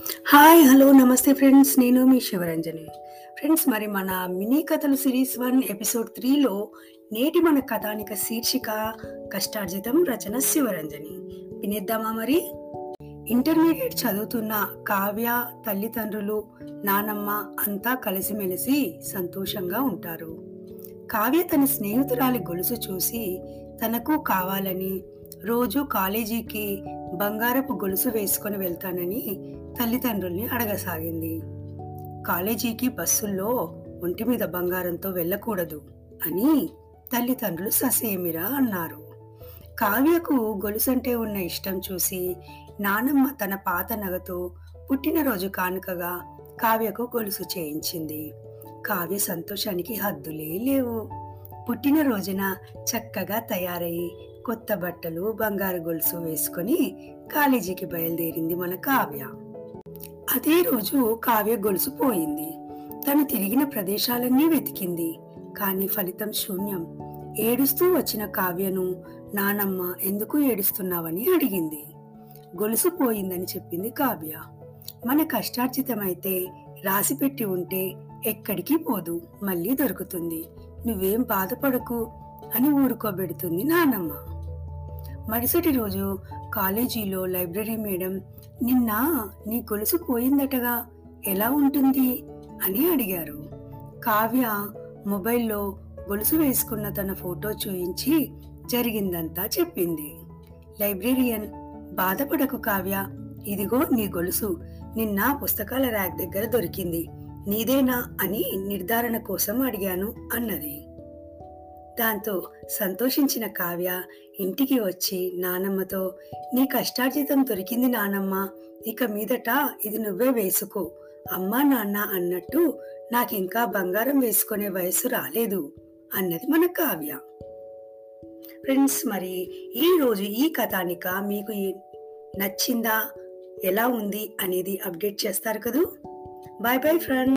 Hi hello నమస్తే friends నేను మీ Sivaranjani friends మరి మన మినీ కథలు సిరీస్ వన్ ఎపిసోడ్ త్రీలో నేటి మన కథానిక శీర్షిక కష్టార్జితం రచన శివరంజని వినేద్దామా మరి? ఇంటర్మీడియట్ చదువుతున్న కావ్య తల్లిదండ్రులు నానమ్మ అంతా కలిసిమెలిసి సంతోషంగా ఉంటారు. కావ్య తన స్నేహితురాలి గొలుసు చూసి తనకు కావాలని రోజు కాలేజీకి బంగారపు గొలుసు వేసుకొని వెళ్తానని తల్లిదండ్రుల్ని అడగసాగింది. కాలేజీకి బస్సుల్లో ఒంటి మీద బంగారంతో వెళ్ళకూడదు అని తల్లిదండ్రులు ససేమిరా అన్నారు. కావ్యకు గొలుసంటే ఉన్న ఇష్టం చూసి నానమ్మ తన పాత నగతో పుట్టినరోజు కానుకగా కావ్యకు గొలుసు చేయించింది. కావ్య సంతోషానికి హద్దులే లేవు. పుట్టినరోజున చక్కగా తయారయ్యి కొత్త బట్టలు బంగారు గొలుసు వేసుకొని కాలేజీకి బయలుదేరింది మన కావ్య. అదే రోజు కావ్య గొలుసు పోయింది. తను తిరిగిన ప్రదేశాలన్నీ వెతికింది. కానీ ఫలితం శూన్యం. ఏడుస్తూ వచ్చిన కావ్యను నానమ్మ ఎందుకు ఏడుస్తున్నావని అడిగింది. గొలుసు పోయిందని చెప్పింది కావ్య. మన కష్టార్జితమైతే రాసిపెట్టి ఉంటే ఎక్కడికి పోదు మళ్ళీ దొరుకుతుంది. నువ్వేం బాధపడకు అని ఊరుకోబెడుతుంది నానమ్మ. మరుసటి రోజు కాలేజీలో లైబ్రరీ మేడం నిన్న నీ గొలుసు పోయిందటగా ఎలా ఉంటుంది? అని అడిగారు. కావ్య మొబైల్లో గొలుసు వేసుకున్న తన ఫోటో చూయించి జరిగిందంతా చెప్పింది. లైబ్రేరియన్ బాధపడకు కావ్య ఇదిగో నీ గొలుసు. నిన్న పుస్తకాల ర్యాక్ దగ్గర దొరికింది. నీదేనా? అని నిర్ధారణ కోసం అడిగాను అన్నది. దాంతో సంతోషించిన కావ్య ఇంటికి వచ్చి నానమ్మతో నీ కష్టార్జితం దొరికింది నానమ్మ ఇక మీదట ఇది నువ్వే వేసుకో అమ్మా నాన్న అన్నట్టు నాకింకా బంగారం వేసుకునే వయసు రాలేదు అన్నది మన కావ్య. ఫ్రెండ్స్ మరి ఈ రోజు ఈ కథానిక మీకు నచ్చిందా ఎలా ఉంది అనేది అప్డేట్ చేస్తారు కదూ? Bye bye friends.